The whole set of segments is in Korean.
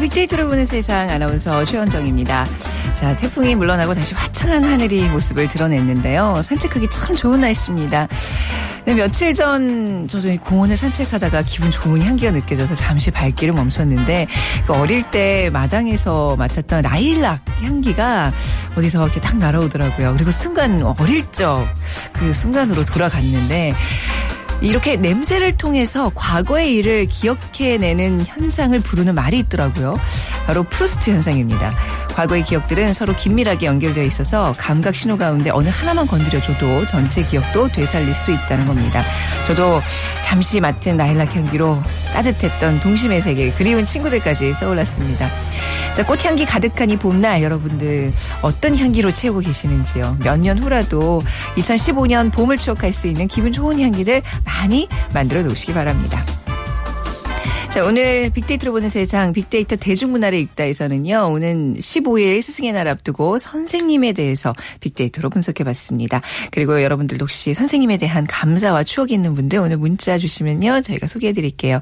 빅데이터로 보는 세상 아나운서 최원정입니다. 자, 태풍이 물러나고 다시 화창한 하늘이 모습을 드러냈는데요. 산책하기 참 좋은 날씨입니다. 네, 며칠 전 저도 공원을 산책하다가 기분 좋은 향기가 느껴져서 잠시 발길을 멈췄는데 그 어릴 때 마당에서 맡았던 라일락 향기가 어디서 이렇게 딱 날아오더라고요. 그리고 순간 어릴 적 그 순간으로 돌아갔는데 이렇게 냄새를 통해서 과거의 일을 기억해내는 현상을 부르는 말이 있더라고요. 바로 프루스트 현상입니다. 과거의 기억들은 서로 긴밀하게 연결되어 있어서 감각 신호 가운데 어느 하나만 건드려줘도 전체 기억도 되살릴 수 있다는 겁니다. 저도 잠시 맡은 라일락 향기로 따뜻했던 동심의 세계, 그리운 친구들까지 떠올랐습니다. 자, 꽃향기 가득한 이 봄날 여러분들 어떤 향기로 채우고 계시는지요. 몇 년 후라도 2015년 봄을 추억할 수 있는 기분 좋은 향기들 많이 만들어 놓으시기 바랍니다. 자, 오늘 빅데이터로 보는 세상 빅데이터 대중문화를 읽다에서는요. 오는 15일 스승의 날 앞두고 선생님에 대해서 빅데이터로 분석해 봤습니다. 그리고 여러분들도 혹시 선생님에 대한 감사와 추억이 있는 분들 오늘 문자 주시면요. 저희가 소개해 드릴게요.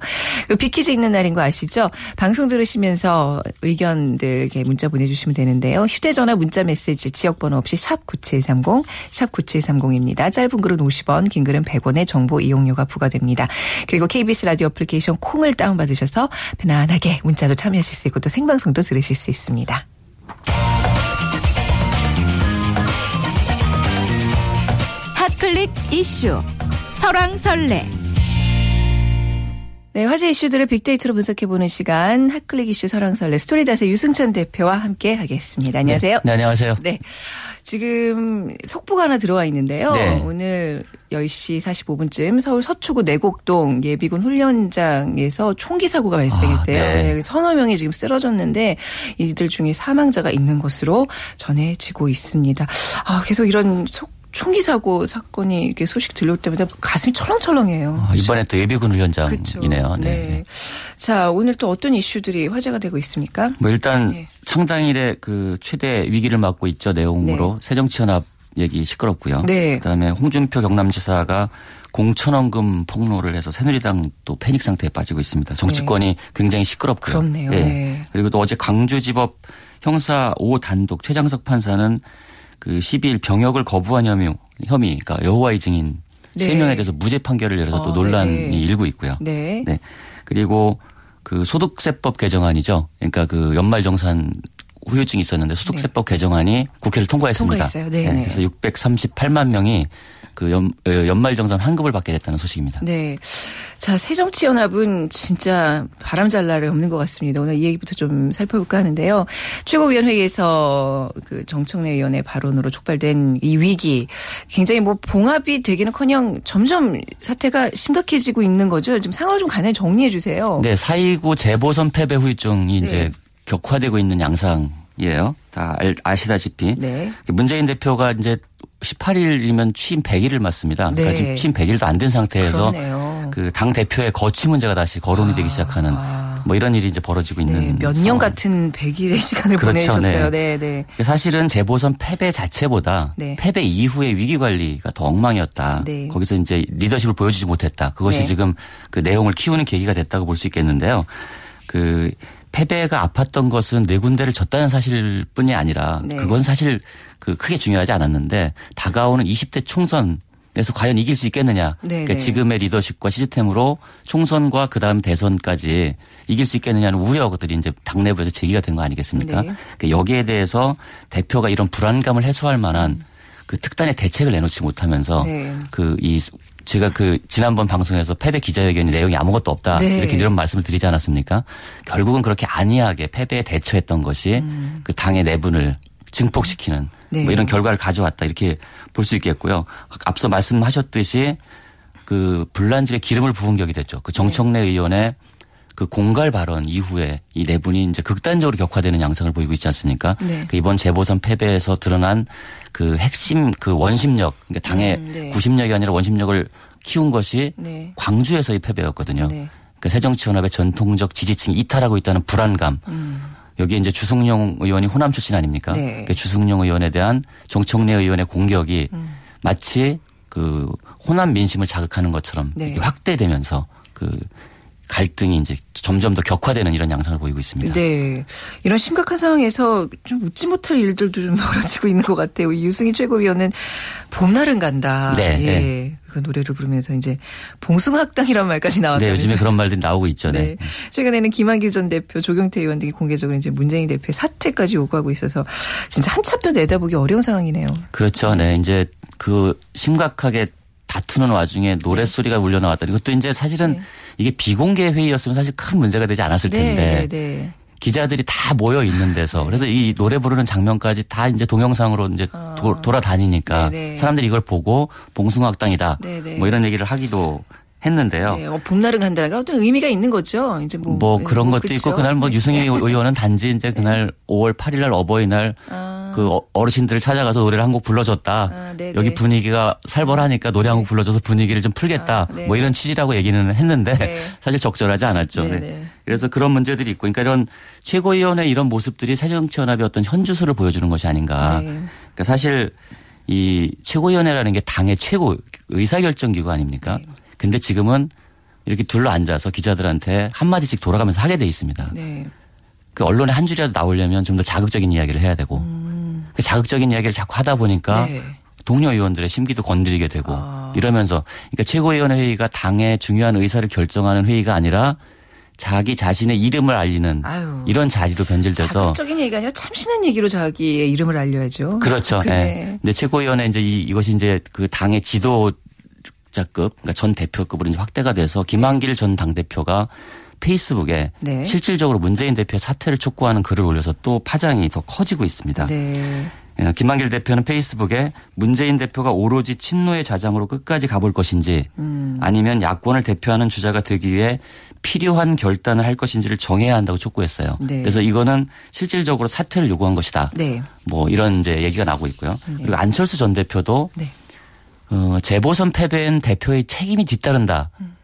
그 빅퀴즈 읽는 날인 거 아시죠? 방송 들으시면서 의견들 문자 보내주시면 되는데요. 휴대전화 문자 메시지 지역번호 없이 샵 9730, 샵 9730입니다. 짧은 글은 50원, 긴 글은 100원의 정보 이용료가 부과됩니다. 그리고 KBS 라디오 애플리케이션 콩을 다운 받으셔서 편안하게 문자로 참여하실 수 있고 또 생방송도 들으실 수 있습니다. hot click 이슈 설왕설래 네, 화제 이슈들을 빅데이터로 분석해보는 시간 hot click 이슈 설왕설래 스토리닷 유승찬 대표와 함께 하겠습니다. 안녕하세요. 네, 네, 안녕하세요. 네. 지금 속보가 하나 들어와 있는데요. 네. 오늘 10시 45분쯤 서울 서초구 내곡동 예비군 훈련장에서 총기 사고가 발생했대요. 아, 네. 네, 서너 명이 지금 쓰러졌는데 이들 중에 사망자가 있는 것으로 전해지고 있습니다. 아, 계속 이런 속 총기 사고 사건이 이렇게 소식 들려올 때마다 가슴이 철렁철렁해요. 아, 이번에 또 예비군. 훈련장이네요. 네. 네. 자, 오늘 또 어떤 이슈들이 화제가 되고 있습니까? 뭐 일단 네. 창당일에 그 최대 위기를 맞고 있죠 내용으로 새정치연합 얘기 시끄럽고요. 네. 그다음에 홍준표 경남지사가 공천원금 폭로를 해서 새누리당 또 패닉 상태에 빠지고 있습니다. 정치권이 굉장히 시끄럽고요. 그렇네요. 예. 네. 그리고 또 어제 강주지법 형사 5 단독 최장석 판사는 그 12일 병역을 거부한 혐의, 혐의 그러니까 여호와의 증인 네. 3명에 대해서 무죄 판결을 내려서 또 어, 논란이 네네. 일고 있고요. 네. 네. 그리고 그 소득세법 개정안이죠. 그러니까 그 연말정산 후유증이 있었는데 소득세법 개정안이 국회를 통과했습니다. 통과했어요. 네네. 그래서 638만 명이 그 연, 어, 연말정산 환급을 받게 됐다는 소식입니다. 네. 자, 새정치연합은 진짜 바람 잘 날이 없는 것 같습니다. 오늘 이 얘기부터 좀 살펴볼까 하는데요. 최고위원회에서 그 정청래 의원의 발언으로 촉발된 이 위기 굉장히 뭐 봉합이 되기는 커녕 점점 사태가 심각해지고 있는 거죠. 좀 상황을 좀 간단히 정리해 주세요. 네, 4.29 재보선 패배 후유증이 네. 이제 격화되고 있는 양상이에요. 다 알- 아시다시피. 네. 문재인 대표가 이제 18일이면 취임 100일을 맞습니다. 그러니까 네. 지금 취임 100일도 안 된 상태에서 그러네요. 그당 대표의 거취 문제가 다시 거론이 되기 시작하는 아. 뭐 이런 일이 이제 벌어지고 네, 있는 몇년 상황. 같은 100일의 시간을 그렇죠, 보내셨어요. 네, 네. 네. 사실은 재보선 패배 자체보다 네. 패배 이후의 위기 관리가 더 엉망이었다. 네. 거기서 이제 리더십을 보여주지 못했다. 그것이 네. 지금 그 내용을 키우는 계기가 됐다고 볼 수 있겠는데요. 그 패배가 아팠던 것은 네 군데를 졌다는 사실뿐이 아니라 네. 그건 사실 그 크게 중요하지 않았는데 다가오는 20대 총선에서 과연 이길 수 있겠느냐. 네, 그러니까 네. 지금의 리더십과 시스템으로 총선과 그다음 대선까지 이길 수 있겠느냐는 우려들이 이제 당내부에서 제기가 된 거 아니겠습니까? 네. 그 여기에 대해서 대표가 이런 불안감을 해소할 만한 그 특단의 대책을 내놓지 못하면서 네. 그이 제가 그 지난번 방송에서 패배 기자회견 내용이 아무것도 없다 네. 이렇게 이런 말씀을 드리지 않았습니까? 결국은 그렇게 안이하게 패배에 대처했던 것이 그 당의 내분을 증폭시키는 음. 네. 뭐 이런 결과를 가져왔다 이렇게 볼 수 있겠고요. 앞서 말씀하셨듯이 그 불난집에 기름을 부은 격이 됐죠. 그 정청래 의원의 그 공갈 발언 이후에 이 내분이 이제 극단적으로 격화되는 양상을 보이고 있지 않습니까? 네. 그 이번 재보선 패배에서 드러난 그 핵심 그 원심력, 그러니까 당의 음, 네. 구심력이 아니라 원심력을 키운 것이 네. 광주에서의 패배였거든요. 네. 그 새정치연합의 전통적 지지층이 이탈하고 있다는 불안감. 여기에 이제 주승용 의원이 호남 출신 아닙니까? 음. 네. 그 주승용 의원에 대한 정청래 의원의 공격이 음. 마치 그 호남 민심을 자극하는 것처럼 네. 확대되면서 그 갈등이 이제 점점 더 격화되는 이런 양상을 보이고 있습니다. 네. 이런 심각한 상황에서 좀 웃지 못할 일들도 좀 벌어지고 있는 것 같아요. 유승희 최고위원은 봄날은 간다. 네, 예. 네. 그 노래를 부르면서 이제 봉숭학당이라는 말까지 네, 나왔다면서요. 요즘에 그런 말들이 나오고 있죠. 네. 네. 최근에는 김한길 전 대표, 조경태 의원 등이 공개적으로 이제 문재인 대표의 사퇴까지 요구하고 있어서 진짜 한참도 내다보기 어려운 상황이네요. 그렇죠. 네. 이제 그 심각하게 다투는 와중에 노래 소리가 울려 나왔다니 그것도 이제 사실은 네. 이게 비공개 회의였으면 사실 큰 문제가 되지 않았을 텐데 네, 네. 기자들이 다 모여 있는 데서 그래서 이 노래 부르는 장면까지 다 이제 동영상으로 이제 도- 돌아다니니까 아. 네네. 사람들이 이걸 보고 봉숭아학당이다 네네. 뭐 이런 얘기를 하기도 했는데요. 네. 어, 봄날은 간다가 어떤 의미가 있는 거죠. 이제 뭐, 뭐 네, 그런 뭐 것도 그쵸? 있고 그날 뭐 네. 유승희 의원은 단지 이제 그날 5월 8일 날 어버이날 아. 그 어- 어르신들을 찾아가서 노래를 한 곡 불러줬다. 아. 여기 분위기가 살벌하니까 노래 한 곡 불러줘서 분위기를 좀 풀겠다. 아, 네. 뭐 이런 취지라고 얘기는 했는데 네. 사실 적절하지 않았죠. 네. 그래서 그런 문제들이 있고 그러니까 이런 최고위원회 이런 모습들이 새정치연합의 어떤 현주소를 보여주는 것이 아닌가. 네. 그러니까 사실 이 최고위원회라는 게 당의 최고 의사결정 기구 아닙니까? 네. 근데 지금은 이렇게 둘러 앉아서 기자들한테 한 마디씩 돌아가면서 하게 돼 있습니다. 네. 그 언론에 한 줄이라도 나오려면 좀 더 자극적인 이야기를 해야 되고 그 자극적인 이야기를 자꾸 하다 보니까 음. 네. 동료 의원들의 심기도 건드리게 되고 아. 이러면서 그러니까 최고위원회 회의가 당의 중요한 의사를 결정하는 회의가 아니라 자기 자신의 이름을 알리는 아유. 이런 자리로 변질돼서 자극적인 얘기가 아니라 참신한 얘기로 자기의 이름을 알려야죠. 그렇죠. 그래. 예. 근데 최고위원회 이제 이, 이것이 이제 그 당의 지도자급, 그러니까 전 대표급으로 이제 확대가 돼서 김한길 전 당 대표가 페이스북에 네. 실질적으로 문재인 대표의 사퇴를 촉구하는 글을 올려서 또 파장이 더 커지고 있습니다. 네. 예, 김한길 대표는 페이스북에 문재인 대표가 오로지 친노의 자장으로 끝까지 가볼 것인지 음. 아니면 야권을 대표하는 주자가 되기 위해 필요한 결단을 할 것인지를 정해야 한다고 촉구했어요. 네. 그래서 이거는 실질적으로 사퇴를 요구한 것이다. 네. 뭐 이런 이제 얘기가 나오고 있고요. 그리고 안철수 전 대표도 네. 어, 재보선 패배엔 대표의 책임이 뒤따른다. 음.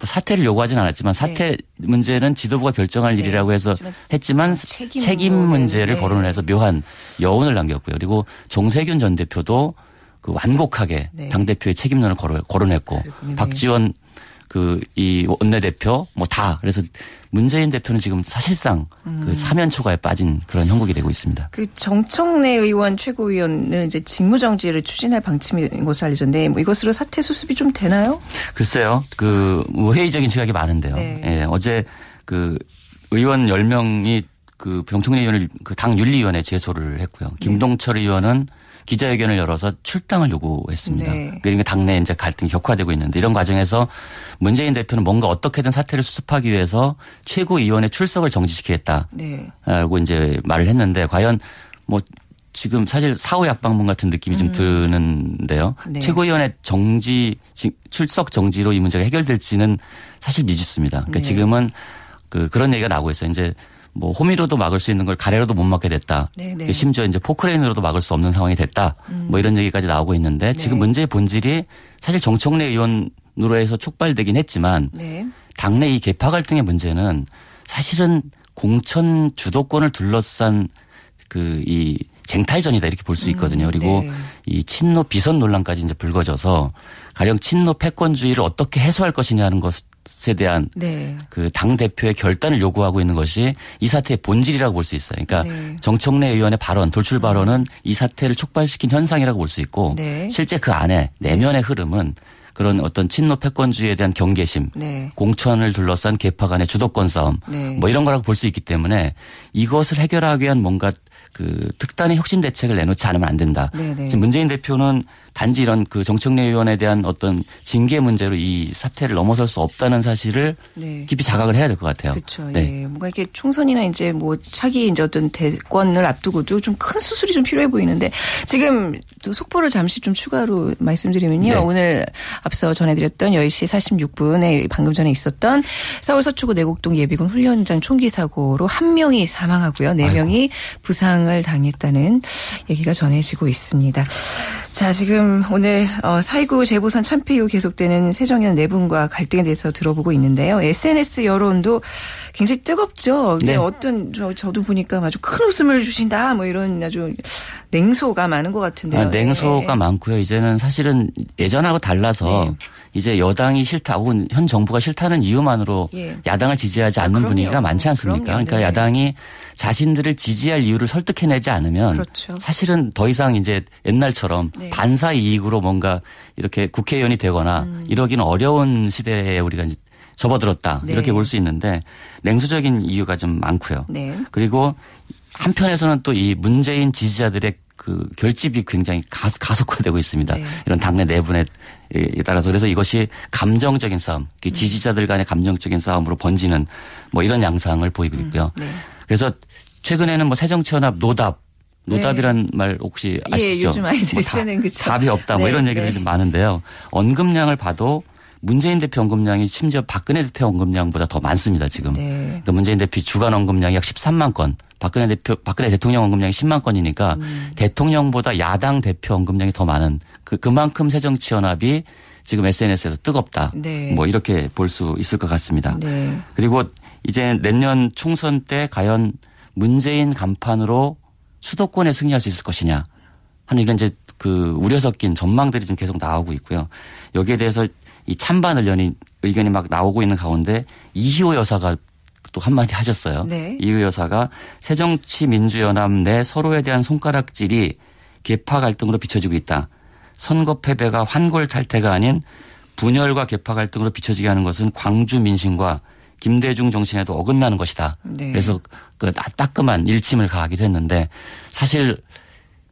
뭐 사퇴를 요구하진 않았지만 사퇴 문제는 지도부가 결정할 네. 일이라고 해서 했지만 책임 책임, 문제를 네. 거론을 해서 묘한 여운을 남겼고요. 그리고 정세균 전 대표도 그 완곡하게 네. 당 대표의 책임론을 거론- 거론했고. 박지원 그 이 원내대표 뭐 다 그래서 문재인 대표는 지금 사실상 음. 그 사면 초과에 빠진 그런 형국이 되고 있습니다. 그 정청래 의원 최고위원은 이제 직무정지를 추진할 방침인 것으로 알려졌는데 뭐 이것으로 사퇴 수습이 좀 되나요? 글쎄요. 그 뭐 회의적인 시각이 많은데요. 네. 예, 어제 그 의원 10명이 그 병청래 의원을 그 당 윤리위원회에 제소를 했고요. 김동철 의원은 기자회견을 열어서 출당을 요구했습니다. 네. 그러니까 당내 이제 갈등이 격화되고 있는데 이런 과정에서 문재인 대표는 뭔가 어떻게든 사태를 수습하기 위해서 최고위원회 출석을 정지시키겠다. 네. 라고 이제 말을 했는데 과연 뭐 지금 사실 사후 약방문 같은 느낌이 좀 드는데요. 음. 네. 최고위원회 정지 지- 출석 정지로 이 문제가 해결될지는 사실 미지수입니다. 그러니까 네. 지금은 그 그런 얘기가 나오고 있어요. 이제 뭐 호미로도 막을 수 있는 걸 가래로도 못 막게 됐다. 네, 네. 심지어 이제 포크레인으로도 막을 수 없는 상황이 됐다. 뭐 이런 얘기까지 나오고 있는데 지금 네. 문제의 본질이 사실 정청래 의원으로 해서 촉발되긴 했지만 네. 당내 이 개파 갈등의 문제는 사실은 공천 주도권을 둘러싼 그 이 쟁탈전이다 이렇게 볼 수 있거든요. 그리고 네. 이 친노 비선 논란까지 이제 불거져서 가령 친노 패권주의를 어떻게 해소할 것이냐는 것 에 대한 네. 그당 대표의 결단을 요구하고 있는 것이 이 사태의 본질이라고 볼 수 있어요. 그러니까 네. 정청래 의원의 발언, 돌출 발언은 이 사태를 촉발시킨 현상이라고 볼 수 있고 네. 실제 그 안에 내면의 흐름은 그런 어떤 친노 패권주의에 대한 경계심, 네. 공천을 둘러싼 개파 간의 주도권 싸움, 네. 뭐 이런 거라고 볼 수 있기 때문에 이것을 해결하기 위한 뭔가 그 특단의 혁신 대책을 내놓지 않으면 안 된다. 네네. 지금 문재인 대표는 단지 이런 그 정청래 의원에 대한 어떤 징계 문제로 이 사태를 넘어설 수 없다는 사실을 네. 깊이 자각을 해야 될 것 같아요. 그렇죠. 네. 예. 뭔가 이렇게 총선이나 이제 뭐 차기 이제 어떤 대권을 앞두고도 좀 큰 수술이 좀 필요해 보이는데 지금 또 속보를 잠시 좀 추가로 말씀드리면요. 네. 오늘 앞서 전해드렸던 10시 46분에 방금 전에 있었던 서울 서초구 내곡동 예비군 훈련장 총기 사고로 한 명이 사망하고요. 네 명이 부상 을 당했다는 얘기가 전해지고 있습니다. 자, 지금 오늘 어, 4.29 재보선 참패 이후 계속되는 새정연 내분과 갈등에 대해서 들어보고 있는데요. SNS 여론도 굉장히 뜨겁죠. 네. 어떤 저, 저도 보니까 아주 큰 웃음을 주신다 뭐 이런 아주 냉소가 많은 것 같은데요. 아, 냉소가 네. 많고요. 이제는 사실은 예전하고 달라서 네. 이제 여당이 싫다 혹은 현 정부가 싫다는 이유만으로 예. 야당을 지지하지 아, 않는 그럼요. 분위기가 많지 않습니까? 그럼요. 그러니까 네. 야당이 자신들을 지지할 이유를 설득해내지 않으면 그렇죠. 사실은 더 이상 이제 옛날처럼 네. 반사 이익으로 뭔가 이렇게 국회의원이 되거나 이러기는 어려운 시대에 우리가 이제 접어들었다 음. 네. 이렇게 볼 수 있는데 냉수적인 이유가 좀 많고요. 네. 그리고 한편에서는 또 이 문재인 지지자들의 그 결집이 굉장히 가, 가속화되고 있습니다. 네. 이런 당내 내분에 따라서 그래서 이것이 감정적인 싸움, 음. 그 지지자들 간의 감정적인 싸움으로 번지는 뭐 이런 양상을 보이고 있고요. 네. 그래서 최근에는 뭐 새정치연합 노답 노답이란 말 혹시 예, 아시죠? 요즘 아이들이 뭐 다- 쓰는 그쵸. 답이 없다 뭐 네, 이런 얘기들이 네. 좀 많은데요. 언급량을 봐도 문재인 대표 언급량이 심지어 박근혜 대표 언급량보다 더 많습니다 지금. 네. 그러니까 문재인 대표 주간 언급량이 약 13만 건, 박근혜 대표, 박근혜 대통령 언급량이 10만 건이니까 음. 대통령보다 야당 대표 언급량이 더 많은 그 그만큼 새정치연합이 지금 SNS에서 뜨겁다. 네. 뭐 이렇게 볼 수 있을 것 같습니다. 네. 그리고 이제 내년 총선 때 과연 문재인 간판으로 수도권에 승리할 수 있을 것이냐 하는 이런 이제 그 우려 섞인 전망들이 지금 계속 나오고 있고요. 여기에 대해서 이 찬반 의견이 의견이 막 나오고 있는 가운데 이희호 여사가 또 한마디 하셨어요. 네. 이희호 여사가 새정치민주연합 내 서로에 대한 손가락질이 계파 갈등으로 비춰지고 있다. 선거 패배가 환골 탈태가 아닌 분열과 계파 갈등으로 비춰지게 하는 것은 광주 민심과 김대중 정신에도 어긋나는 것이다. 네. 그래서 그 따끔한 일침을 가하기도 했는데 사실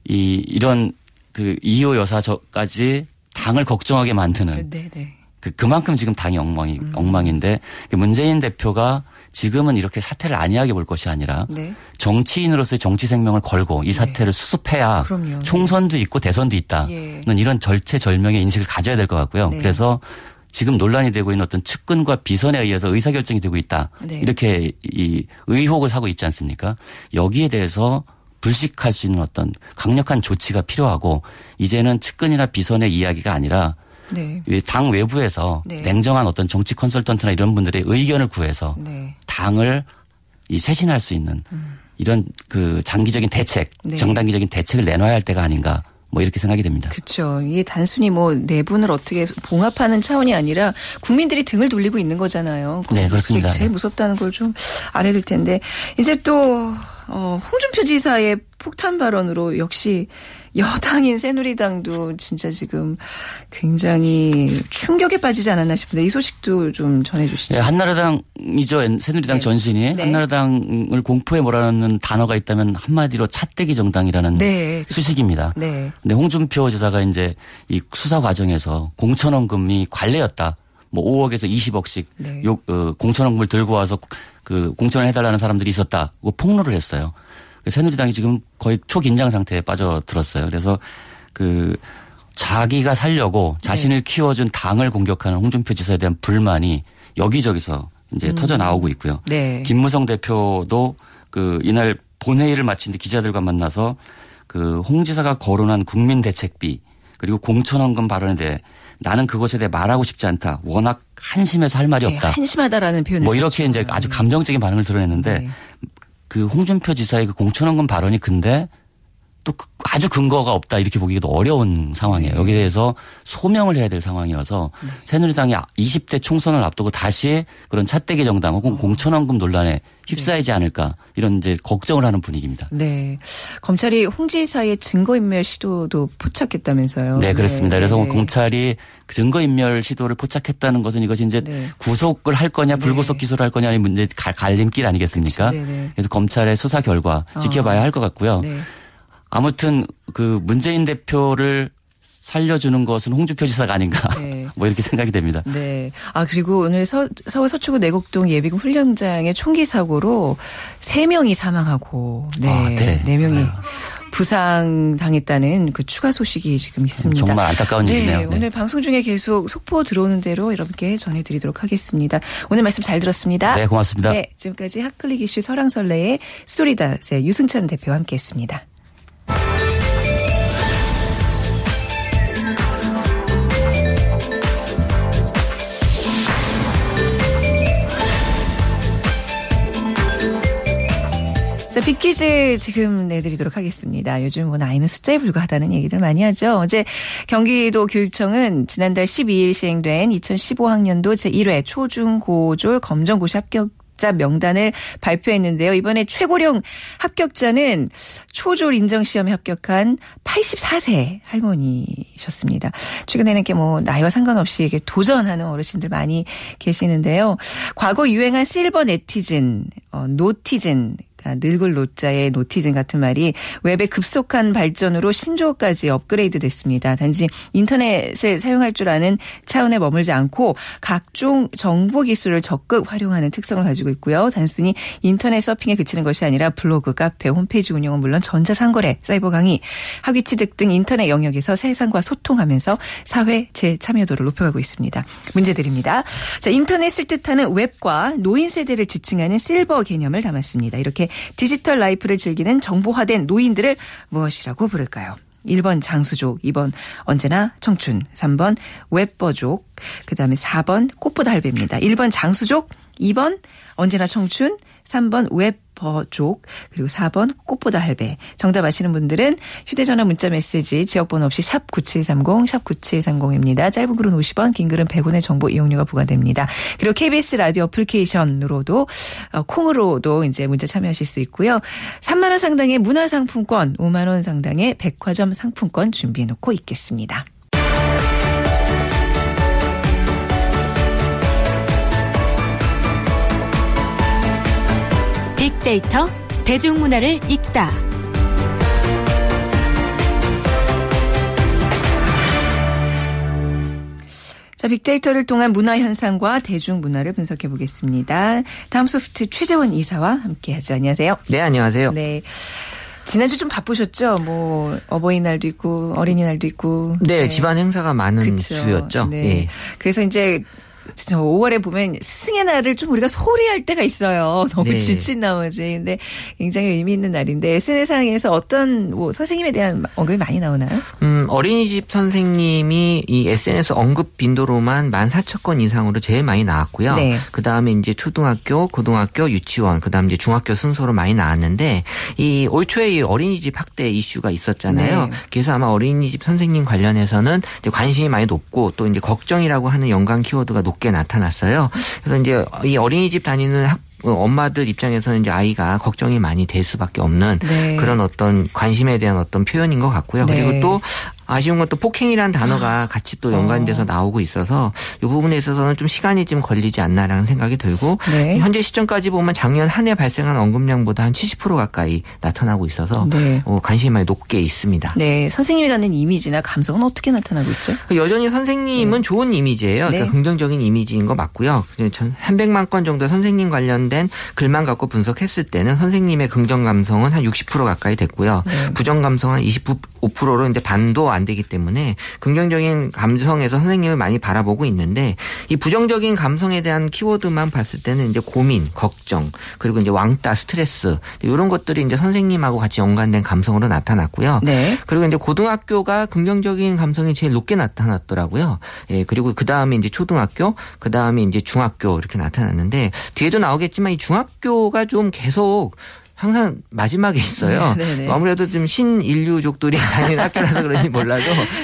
이 이런 그 이호 여사까지 당을 걱정하게 만드는 네, 네. 그 그만큼 지금 당이 엉망이 음. 엉망인데 그 문재인 대표가 지금은 이렇게 사태를 안이하게 볼 것이 아니라 네. 정치인으로서의 정치 생명을 걸고 이 사태를 수습해야 그럼요. 총선도 있고 대선도 있다는 예. 이런 절체절명의 인식을 가져야 될 것 같고요. 네. 그래서 지금 논란이 되고 있는 어떤 측근과 비선에 의해서 의사결정이 되고 있다. 네. 이렇게 이 의혹을 사고 있지 않습니까? 여기에 대해서 불식할 수 있는 어떤 강력한 조치가 필요하고 이제는 측근이나 비선의 이야기가 아니라 네. 이당 외부에서 네. 냉정한 어떤 정치 컨설턴트나 이런 분들의 의견을 구해서 네. 당을 이 쇄신할 수 있는 이런 그 장기적인 대책, 네. 정단기적인 대책을 내놔야 할 때가 아닌가 뭐 이렇게 생각이 됩니다. 그렇죠. 이게 단순히 뭐 내분을 어떻게 봉합하는 차원이 아니라 국민들이 등을 돌리고 있는 거잖아요. 네, 그렇습니다. 제일 무섭다는 걸 좀 알아야 될 텐데 이제 또 어, 홍준표 지사의 폭탄 발언으로 역시 여당인 새누리당도 진짜 지금 굉장히 충격에 빠지지 않았나 싶은데 이 소식도 좀 전해주시죠. 네, 한나라당이죠. 새누리당 네. 전신이 네. 한나라당을 공포에 몰아넣는 단어가 있다면 한마디로 차떼기 정당이라는 네. 수식입니다. 네. 근데 홍준표 지사가 이제 이 수사 과정에서 공천원금이 관례였다. 뭐 5억에서 20억씩 네. 요 어, 공천원금을 들고 와서 그 공천을 해달라는 사람들이 있었다. 고 폭로를 했어요. 그래서 새누리당이 지금 거의 초긴장 상태에 빠져들었어요. 그래서 그 자기가 살려고 네. 자신을 키워준 당을 공격하는 홍준표 지사에 대한 불만이 여기저기서 이제 터져 나오고 있고요. 음. 네. 김무성 대표도 그 이날 본회의를 마친 뒤 기자들과 만나서 그 홍 지사가 거론한 국민 대책비 그리고 공천원금 발언에 대해 나는 그것에 대해 말하고 싶지 않다. 워낙 한심해서 할 말이 네, 없다. 한심하다라는 표현을 뭐 이렇게 썼죠. 이제 아주 감정적인 반응을 드러냈는데 네. 그 홍준표 지사의 그 공천원금 발언이 근데 또 그- 아주 근거가 없다 이렇게 보기도 어려운 상황이에요. 네. 여기에 대해서 소명을 해야 될 상황이어서 새누리당이 20대 총선을 앞두고 다시 그런 차떼기 정당 혹은 어. 공천원금 논란에 휩싸이지 않을까 이런 이제 걱정을 하는 분위기입니다. 네. 검찰이 홍 지사의 증거인멸 시도도 포착했다면서요. 네, 그렇습니다. 네. 그래서 네. 검찰이 그 증거인멸 시도를 포착했다는 것은 이것이 이제 네. 구속을 할 거냐 불구속 기소를 할 거냐 이 문제 갈- 갈림길 아니겠습니까? 네네. 그래서 검찰의 수사 결과 지켜봐야 할 것 같고요. 네. 아무튼 그 문재인 대표를 살려주는 것은 홍준표 지사가 아닌가 네. 뭐 이렇게 생각이 됩니다. 네. 아, 그리고 오늘 서, 서울 서초구 내곡동 예비군 훈련장의 총기 사고로 세명이 사망하고, 네. 아, 네. 네명이 부상당했다는 그 추가 소식이 지금 있습니다. 정말 안타까운 네, 일이네요. 네. 오늘 방송 중에 계속 속보 들어오는 대로 여러분께 전해드리도록 하겠습니다. 오늘 말씀 잘 들었습니다. 네, 고맙습니다. 네, 지금까지 핫클릭 이슈 설왕설래의 스토리다의 유승찬 대표와 함께했습니다. 자, 자, 빅퀴즈 지금 내드리도록 하겠습니다. 요즘 뭐 나이는 숫자에 불과하다는 얘기들 많이 하죠. 어제 경기도 교육청은 지난달 12일 시행된 2015학년도 제1회 초중고졸 검정고시 합격 합격 자 명단을 발표했는데요. 이번에 최고령 합격자는 초졸 인정 시험에 합격한 84세 할머니셨습니다. 최근에는 이렇게 뭐 나이와 상관없이 이게 도전하는 어르신들 많이 계시는데요. 과거 유행한 실버 네티즌, 어, 노티즌 그러니까 늙을 노자의 노티즌 같은 말이 웹의 급속한 발전으로 신조어까지 업그레이드 됐습니다. 단지 인터넷을 사용할 줄 아는 차원에 머물지 않고 각종 정보 기술을 적극 활용하는 특성을 가지고 있고요. 단순히 인터넷 서핑에 그치는 것이 아니라 블로그, 카페, 홈페이지 운영은 물론 전자상거래, 사이버 강의, 학위 취득 등 인터넷 영역에서 세상과 소통하면서 사회 재참여도를 높여가고 있습니다. 문제 드립니다. 자, 인터넷을 뜻하는 웹과 노인 세대를 지칭하는 실버 개념을 담았습니다. 이렇게 digital life를 즐기는 정보화된 노인들을 무엇이라고 부를까요? 1번 장수족, 2번 언제나 청춘, 3번 웹버족, 그 다음에 4번 꽃보다 할배입니다. 1번 장수족, 2번 언제나 청춘, 3번 웹버족 그리고 4번 꽃보다 할배. 정답 아시는 분들은 휴대전화 문자 메시지 지역번호 없이 샵 9730, 샵 9730입니다. 짧은 글은 50원, 긴 글은 100원의 정보 이용료가 부과됩니다. 그리고 KBS 라디오 어플리케이션으로도 어, 콩으로도 이제 문자 참여하실 수 있고요. 3만 원 상당의 문화상품권, 5만 원 상당의 백화점 상품권 준비해 놓고 있겠습니다. 빅데이터 대중문화를 읽다. 자, 빅데이터를 통한 문화 현상과 대중 문화를 분석해 보겠습니다. 다음 소프트 최재원 이사와 함께 하죠. 안녕하세요. 네, 안녕하세요. 네. 지난주 좀 바쁘셨죠? 뭐 어버이날도 있고 어린이날도 있고. 네, 집안 행사가 많은 그쵸. 주였죠. 네. 예. 그래서 이제 저 5월에 보면 스승의 날을 좀 우리가 소리할 때가 있어요. 너무 네. 지친 나머지. 근데 굉장히 의미 있는 날인데 SNS상에서 어떤 뭐 선생님에 대한 언급이 많이 나오나요? 음, 어린이집 선생님이 이 SNS 언급 빈도로만 14,000건 이상으로 제일 많이 나왔고요. 네. 그 다음에 이제 초등학교, 고등학교, 유치원, 그 다음 이제 중학교 순서로 많이 나왔는데 이 올 초에 이 어린이집 학대 이슈가 있었잖아요. 네. 그래서 아마 어린이집 선생님 관련해서는 관심이 많이 높고 또 이제 걱정이라고 하는 연관 키워드가 높게 나타났어요. 그래서 이제 이 어린이집 다니는 학 어, 엄마들 입장에서는 이제 아이가 걱정이 많이 될 수밖에 없는 네. 그런 어떤 관심에 대한 어떤 표현인 것 같고요. 네. 그리고 또 아쉬운 건 또 폭행이라는 단어가 같이 또 연관돼서 어. 나오고 있어서 이 부분에 있어서는 좀 시간이 좀 걸리지 않나라는 생각이 들고 네. 현재 시점까지 보면 작년 한 해 발생한 언급량보다 한 70% 가까이 나타나고 있어서 네. 어, 관심이 많이 높게 있습니다. 네. 선생님이 갖는 이미지나 감성은 어떻게 나타나고 있죠? 그 여전히 선생님은 좋은 이미지예요. 그러니까 네. 긍정적인 이미지인 거 맞고요. 전 300만 건 정도 선생님 관련된 글만 갖고 분석했을 때는 선생님의 긍정 감성은 한 60% 가까이 됐고요. 네. 부정 감성은 한 25%로 이제 반도 안 되기 때문에 긍정적인 감성에서 선생님을 많이 바라보고 있는데 이 부정적인 감성에 대한 키워드만 봤을 때는 이제 고민, 걱정, 그리고 이제 왕따, 스트레스 이런 것들이 이제 선생님하고 같이 연관된 감성으로 나타났고요. 네. 그리고 이제 고등학교가 긍정적인 감성이 제일 높게 나타났더라고요. 예, 그리고 그 다음에 이제 초등학교, 그 다음에 이제 중학교 이렇게 나타났는데 뒤에도 나오겠지만 이 중학교가 좀 계속 항상 마지막에 있어요. 네, 네, 네. 아무래도 좀 신인류족들이 다니는 학교라서 그런지 몰라도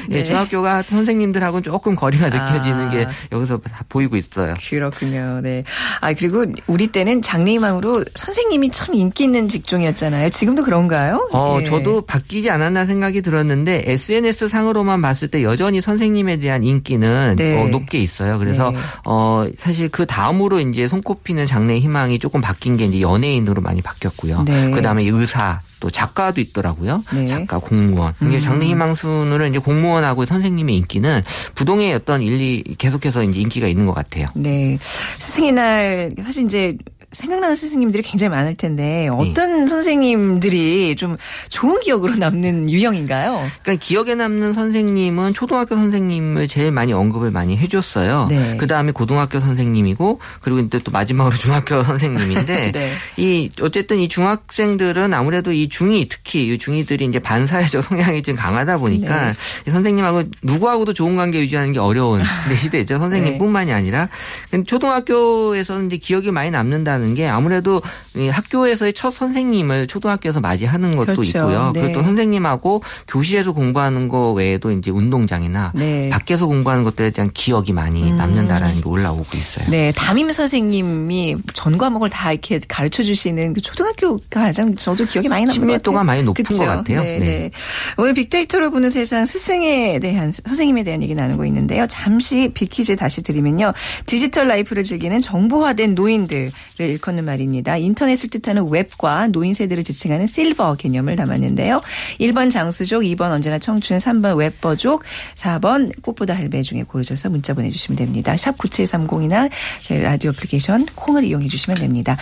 네. 예, 중학교가 선생님들하고는 조금 거리가 느껴지는 아. 게 여기서 다 보이고 있어요. 그렇군요. 네. 아, 그리고 우리 때는 장래희망으로 선생님이 참 인기 있는 직종이었잖아요. 지금도 그런가요? 어, 예. 저도 바뀌지 않았나 생각이 들었는데 SNS 상으로만 봤을 때 여전히 선생님에 대한 인기는 네. 어, 높게 있어요. 그래서 네. 어, 사실 그 다음으로 이제 손꼽히는 장래 희망이 조금 바뀐 게 이제 연예인으로 많이 바뀌었고요. 네. 그다음에 의사 또 작가도 있더라고요. 네. 작가, 공무원. 이게 음. 장래 희망 순으로 이제 공무원하고 선생님의 인기는 부동의 어떤 일리 계속해서 이제 인기가 있는 것 같아요. 네. 스승의 날, 사실 이제 생각나는 스승님들이 굉장히 많을 텐데 어떤 선생님들이 좀 좋은 기억으로 남는 유형인가요? 그러니까 기억에 남는 선생님은 초등학교 선생님을 제일 많이 언급을 많이 해줬어요. 네. 그 다음에 고등학교 선생님이고 그리고 이제 또 마지막으로 중학교 선생님인데 네. 이 어쨌든 이 중학생들은 아무래도 이 중이 특히 이 중이들이 이제 반사회적 성향이 좀 강하다 보니까 네. 이 선생님하고 누구하고도 좋은 관계 유지하는 게 어려운 네, 시대죠. 선생님뿐만이 아니라 근데 초등학교에서는 이제 기억이 많이 남는다는 좋아하는 게 아무래도 이 학교에서의 첫 선생님을 초등학교에서 맞이하는 것도 그렇죠. 있고요. 네. 그리고 또 선생님하고 교실에서 공부하는 거 외에도 이제 운동장이나 네. 밖에서 공부하는 것들에 대한 기억이 많이 음. 남는다라는 게 올라오고 있어요. 네, 담임 선생님이 전 과목을 다 이렇게 가르쳐 주시는 그 초등학교가 가장 저도 기억이 많이 남는 것 같아요. 친밀도가 많이 높은 그쵸? 것 같아요. 네, 네. 네. 오늘 빅데이터로 보는 세상 스승에 대한 선생님에 대한 얘기 나누고 있는데요. 잠시 빅퀴즈 다시 드리면요. digital life를 즐기는 정보화된 노인들을 일컫는 말입니다. 인터넷을 뜻하는 웹과 노인 세대를 지칭하는 실버 개념을 담았는데요. 1번 장수족, 2번 언제나 청춘, 3번 웹버족, 4번 꽃보다 할배 중에 고르셔서 문자 보내주시면 됩니다. 샵 9730이나 라디오 애플리케이션 콩을 이용해 주시면 됩니다.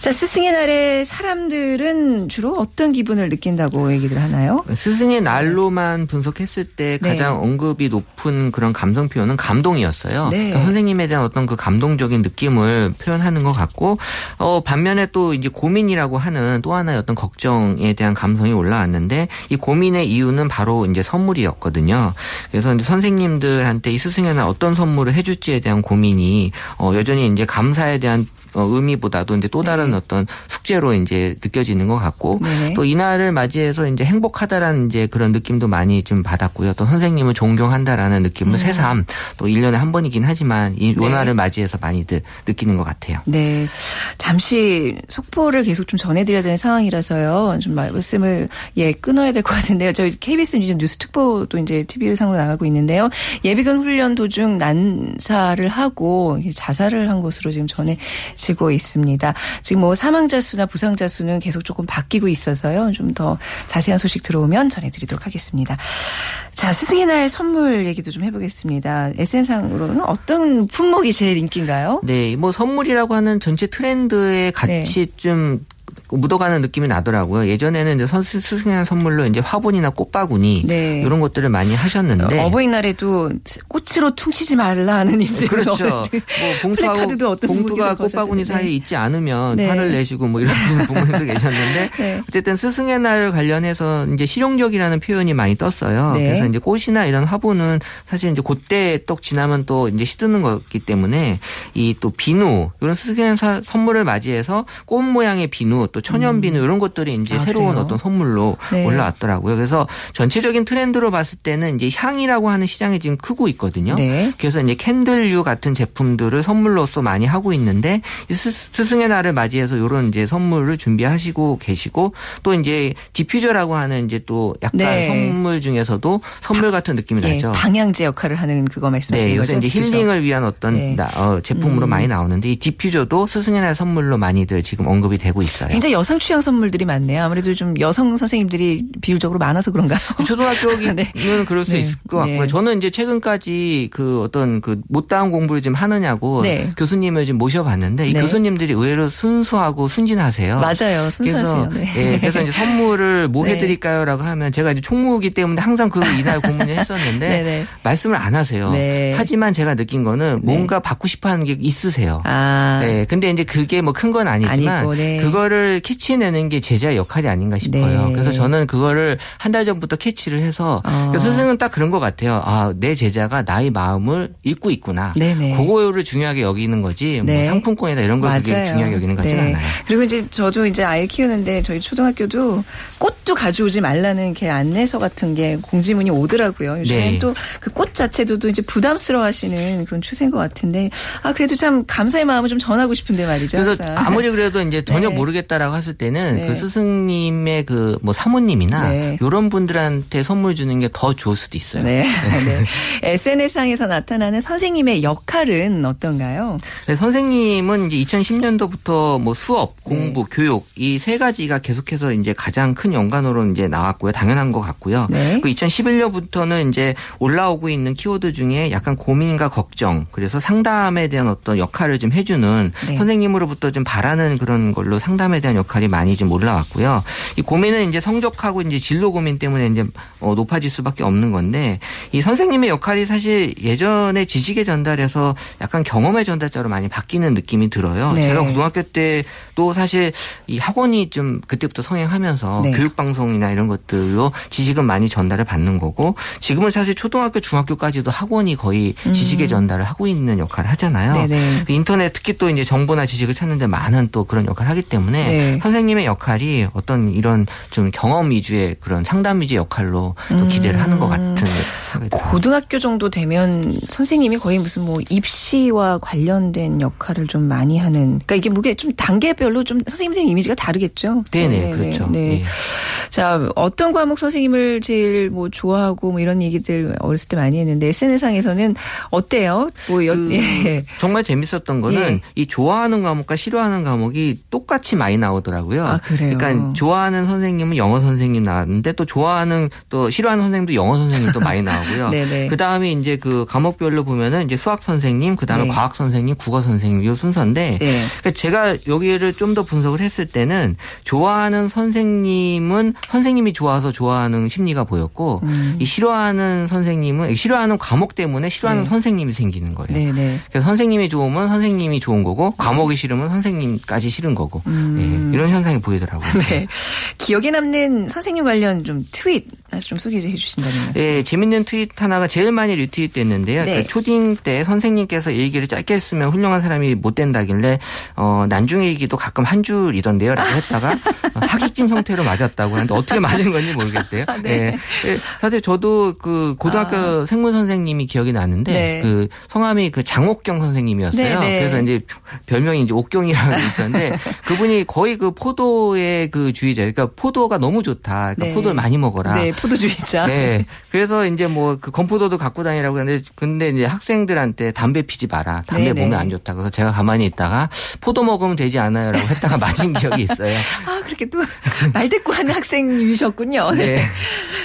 자, 스승의 날에 사람들은 주로 어떤 기분을 느낀다고 얘기를 하나요? 스승의 날로만 분석했을 때 네. 가장 언급이 높은 그런 감성 표현은 감동이었어요. 네. 그러니까 선생님에 대한 어떤 그 감동적인 느낌을 표현하는 것 같고, 어, 반면에 또 이제 고민이라고 하는 또 하나의 어떤 걱정에 대한 감성이 올라왔는데 이 고민의 이유는 바로 이제 선물이었거든요. 그래서 이제 선생님들한테 이 스승의 날 어떤 선물을 해줄지에 대한 고민이 어, 여전히 이제 감사에 대한 어, 의미보다도 이제 또 다른 네. 어떤 숙제로 이제 느껴지는 것 같고 네네. 또 이날을 맞이해서 이제 행복하다라는 이제 그런 느낌도 많이 좀 받았고요. 또 선생님을 존경한다라는 느낌을 새삼 또 1년에 한 번이긴 하지만 이 음. 네. 요날을 맞이해서 많이들 느끼는 것 같아요. 네. 잠시 속보를 계속 좀 전해드려야 되는 상황이라서요. 좀 말씀을 예 끊어야 될 것 같은데요. 저희 KBS 뉴스 특보도 이제 TV를 상으로 나가고 있는데요. 예비군 훈련 도중 난사를 하고 자살을 한 것으로 지금 전해 지고 있습니다. 지금 뭐 사망자 수나 부상자 수는 계속 조금 바뀌고 있어서요. 좀 더 자세한 소식 들어오면 전해드리도록 하겠습니다. 자, 스승의 날 선물 얘기도 좀 해보겠습니다. SN상으로는 어떤 품목이 제일 인기인가요? 네, 뭐 선물이라고 하는 전체 트렌드에 같이 네. 좀 묻어가는 느낌이 나더라고요. 예전에는 이제 선 스승의 선물로 이제 화분이나 꽃바구니 네. 이런 것들을 많이 하셨는데 어버이날에도 꽃으로 퉁치지 말라는 이제 그렇죠. 뭐 봉투하고 봉투가 꽃바구니. 사이에 있지 않으면 네. 화를 내시고 뭐 이런 부모님도 계셨는데 네. 어쨌든 스승의 날 관련해서 이제 실용적이라는 표현이 많이 떴어요. 네. 그래서 이제 꽃이나 이런 화분은 사실 이제 그때 떡 지나면 또 이제 시드는 거기 때문에 이 또 비누 이런 스승의 사- 선물을 맞이해서 꽃 모양의 비누 또 천연 비누 이런 것들이 이제 아, 새로운 그래요? 어떤 선물로 네. 올라왔더라고요. 그래서 전체적인 트렌드로 봤을 때는 이제 향이라고 하는 시장이 지금 크고 있거든요. 네. 그래서 이제 candle류 같은 제품들을 선물로서 많이 하고 있는데 스- 스승의 날을 맞이해서 이런 이제 선물을 준비하시고 계시고 또 이제 디퓨저라고 하는 이제 또 약간 네. 선물 중에서도 선물 같은 느낌이 예, 나죠. 방향제 역할을 하는 그거 네, 말씀하시는 요새 거죠? 이제 디퓨저. 힐링을 위한 어떤 네. 나- 어, 제품으로 많이 나오는데 이 디퓨저도 스승의 날 선물로 많이들 지금 언급이 되고 있어요. 굉장히 여성 취향 선물들이 많네요. 아무래도 좀 여성 선생님들이 비율적으로 많아서 그런가요? 초등학교는 네. 그럴 수 네. 있을 것 같고요. 네. 저는 이제 최근까지 그 어떤 그 못다한 공부를 지금 하느냐고 네. 교수님을 지금 모셔봤는데 이 네. 교수님들이 의외로 순수하고 순진하세요. 맞아요. 순수하세요. 그래서 네. 예, 그래서 이제 선물을 뭐 네. 해드릴까요라고 하면 제가 이제 총무이기 때문에 항상 그 이날 고민을 했었는데. 말씀을 안 하세요. 네. 하지만 제가 느낀 거는 네. 뭔가 받고 싶어하는 게 있으세요. 아. 네, 근데 이제 그게 뭐 큰 건 아니지만 아니고, 네. 그거를 캐치해내는 게 제자의 역할이 아닌가 싶어요. 네. 그래서 저는 그거를 한 달 전부터 캐치를 해서 어. 그래서 스승은 딱 그런 것 같아요. 아, 내 제자가 나의 마음을 읽고 있구나. 네네. 그거를 중요하게 여기는 거지. 네. 뭐 상품권이다 이런 걸 그게 중요하게 여기는 것 같지는 네. 않아요. 그리고 이제 저도 이제 아이 키우는데 저희 초등학교도 꽃도 가져오지 말라는 이렇게 안내서 같은 게 공지문이 오더라고요. 요즘엔 네. 또그 꽃 자체도 또 이제 부담스러워 하시는 그런 추세인 것 같은데 아, 그래도 참 감사의 마음을 좀 전하고 싶은데 말이죠. 그래서 항상. 아무리 그래도 이제 전혀 네. 모르겠다 라고 했을 때는 네. 그 스승님의 그 뭐 사모님이나 네. 이런 분들한테 선물 주는 게 더 좋을 수도 있어요. 네. 네. SNS상에서 나타나는 선생님의 역할은 어떤가요? 네, 선생님은 이제 2010년도부터 뭐 수업, 네. 공부, 교육 이 세 가지가 계속해서 이제 가장 큰 연관으로 이제 나왔고요. 당연한 것 같고요. 네. 그 2011년부터는 이제 올라오고 있는 키워드 중에 약간 고민과 걱정, 그래서 상담에 대한 어떤 역할을 좀 해주는 네. 선생님으로부터 좀 바라는 그런 걸로 상담에 대한 대한 역할이 많이 좀 올라왔고요. 이 고민은 이제 성적하고 이제 진로 고민 때문에 이제 어, 높아질 수밖에 없는 건데 이 선생님의 역할이 사실 예전에 지식의 전달에서 약간 경험의 전달자로 많이 바뀌는 느낌이 들어요. 네. 제가 고등학교 때도 사실 이 학원이 좀 그때부터 성행하면서 네. 교육 방송이나 이런 것들로 지식은 많이 전달을 받는 거고 지금은 사실 초등학교 중학교까지도 학원이 거의 지식의 전달을 하고 있는 역할을 하잖아요. 음. 네네. 인터넷 특히 또 이제 정보나 지식을 찾는데 많은 또 그런 역할을 하기 때문에 네. 선생님의 역할이 어떤 이런 좀 경험 위주의 그런 상담 위주의 역할로 음. 또 기대를 하는 것 같은 생각이 들어요. 고등학교 정도 되면 선생님이 거의 무슨 뭐 입시와 관련된 역할을 좀 많이 하는. 그러니까 이게 뭐게 좀 단계별로 좀 선생님들의 이미지가 다르겠죠. 네네, 그렇죠. 네. 예. 자, 어떤 과목 선생님을 제일 뭐 좋아하고 뭐 이런 얘기들 어렸을 때 많이 했는데 SNS상에서는 어때요? 뭐 여, 그 예. 정말 재밌었던 거는 예. 이 좋아하는 과목과 싫어하는 과목이 똑같이 많이 나오 더라고요. 아, 그래요? 그러니까 좋아하는 선생님은 영어 선생님 나왔는데 또 좋아하는 또 싫어하는 선생님도 영어 선생님 또 많이 나오고요. 네네. 그 다음에 이제 그 과목별로 보면은 이제 수학 선생님, 그 다음에 네. 과학 선생님, 국어 선생님 이 순서인데 네. 그러니까 제가 여기를 좀 더 분석을 했을 때는 좋아하는 선생님은 선생님이 좋아서 좋아하는 심리가 보였고 음. 이 싫어하는 선생님은 싫어하는 과목 때문에 싫어하는 네. 선생님이 생기는 거예요. 네네. 그래서 선생님이 좋으면 선생님이 좋은 거고 과목이 싫으면 선생님까지 싫은 거고 음. 예, 이런 현상이 보이더라고요. 네. 기억에 남는 선생님 관련 좀 트윗 하나 좀 소개해 주신다면요. 예, 재밌는 트윗 하나가 제일 많이 리트윗됐는데요. 네. 그 초딩 때 선생님께서 얘기를 짧게 했으면 훌륭한 사람이 못 된다길래 어, 난중 일기도 가끔 한 줄이던데요라고 했다가 어, 하객진 형태로 맞았다고 하는데 어떻게 맞은 건지 모르겠대요. 네. 예. 예, 사실 저도 그 고등학교 생문 선생님이 기억이 나는데 네. 그 성함이 그 장옥경 선생님이었어요. 네, 네. 그래서 이제 별명이 이제 옥경이라고 있었는데 그분이 거의 그 포도의 그 주의자. 그러니까 포도가 너무 좋다. 그러니까 네. 포도를 많이 먹어라. 네, 포도 주의자. 네. 그래서 이제 뭐 그 건포도도 갖고 다니라고 하는데 근데 이제 학생들한테 담배 피지 마라. 담배. 몸에 안 좋다. 그래서 제가 가만히 있다가 포도 먹으면 되지 않아요라고 했다가 맞은 기억이 있어요. 아, 그렇게 또 말대꾸 하는 학생이셨군요. 네. 네.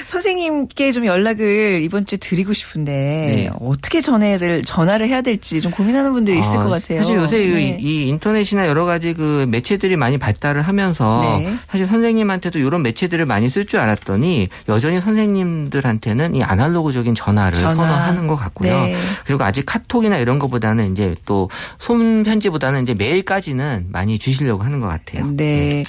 선생님께 좀 연락을 이번 주에 드리고 싶은데 네. 어떻게 전화를 전화를 해야 될지 좀 고민하는 분들이 있을 아, 것 같아요. 사실 요새 이- 네. 이 인터넷이나 여러 가지 그 매체들이 많이 발 달을 하면서 네. 사실 선생님한테도 이런 매체들을 많이 쓸 줄 알았더니 여전히 선생님들한테는 이 아날로그적인 전화를 전화. 선호하는 것 같고요. 네. 그리고 아직 카톡이나 이런 것보다는 이제 또 손편지보다는 이제 메일까지는 많이 주시려고 하는 것 같아요. 네.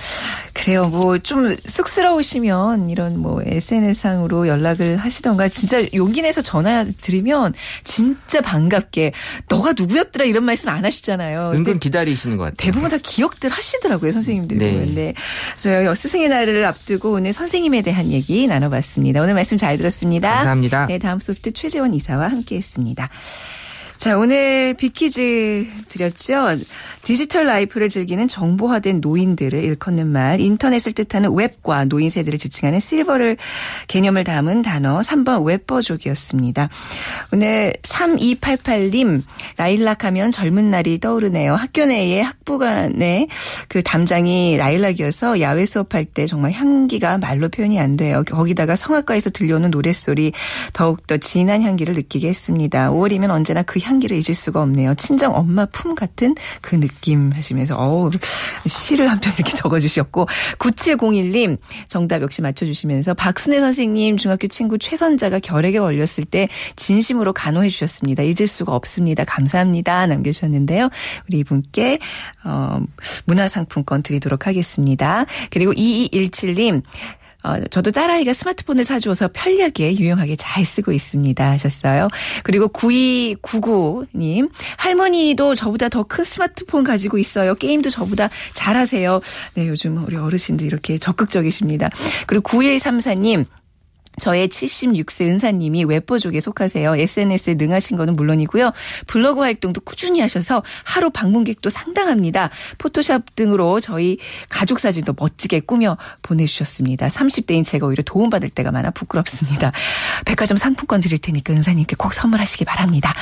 그래요. 뭐 좀 쑥스러우시면 이런 뭐 SNS상으로 연락을 하시던가 진짜 용기 내서 전화 드리면 진짜 반갑게 너가 누구였더라 이런 말씀 안 하시잖아요. 은근 기다리시는 것 같아요. 대부분 다 기억들 하시더라고요, 선생님 들이 네. 보면. 네. 저희 스승의 날을 앞두고 오늘 선생님에 대한 얘기 나눠봤습니다. 오늘 말씀 잘 들었습니다. 감사합니다. 네, 다음 소프트 최재원 이사와 함께 했습니다. 자, 오늘 big 퀴즈 드렸죠. digital life를 즐기는 정보화된 노인들을 일컫는 말, 인터넷을 뜻하는 웹과 노인 세대를 지칭하는 실버를 개념을 담은 단어 3번 웹버족이었습니다. 오늘 3288님, 라일락 하면 젊은 날이 떠오르네요. 학교 내에 학부간의 그 담장이 라일락이어서 야외 수업할 때 정말 향기가 말로 표현이 안 돼요. 거기다가 성악과에서 들려오는 노랫소리 더욱더 진한 향기를 느끼게 했습니다. 5월이면 언제나 그 향 기를 잊을 수가 없네요. 친정 엄마 품 같은 그 느낌 하시면서 어우 시를 한 편 이렇게 적어주셨고 9701님 정답 역시 맞춰주시면서 박순애 선생님 중학교 친구 최선자가 결핵에 걸렸을 때 진심으로 간호해 주셨습니다. 잊을 수가 없습니다. 감사합니다. 남겨주셨는데요. 우리 이분께 어, 문화상품권 드리도록 하겠습니다. 그리고 2217님 어, 저도 딸아이가 스마트폰을 사주어서 편리하게 유용하게 잘 쓰고 있습니다 하셨어요. 그리고 9299님 할머니도 저보다 더 큰 스마트폰 가지고 있어요. 게임도 저보다 잘하세요. 네 요즘 우리 어르신들 이렇게 적극적이십니다. 그리고 9134님 저의 76세 은사님이 웹버족에 속하세요. SNS에 능하신 거는 물론이고요. 블로그 활동도 꾸준히 하셔서 하루 방문객도 상당합니다. 포토샵 등으로 저희 가족 사진도 멋지게 꾸며 보내주셨습니다. 30대인 제가 오히려 도움받을 때가 많아 부끄럽습니다. 백화점 상품권 드릴 테니까 은사님께 꼭 선물하시기 바랍니다.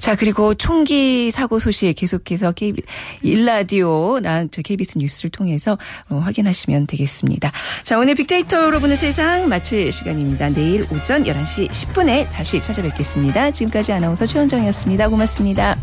자 그리고 총기 사고 소식 계속해서 KBS 일라디오 저 KBS 뉴스를 통해서 어, 확인하시면 되겠습니다. 자 오늘 빅데이터로 보는 세상 마칠 시간입니다. 내일 오전 11시 10분에 다시 찾아뵙겠습니다. 지금까지 아나운서 최현정이었습니다. 고맙습니다.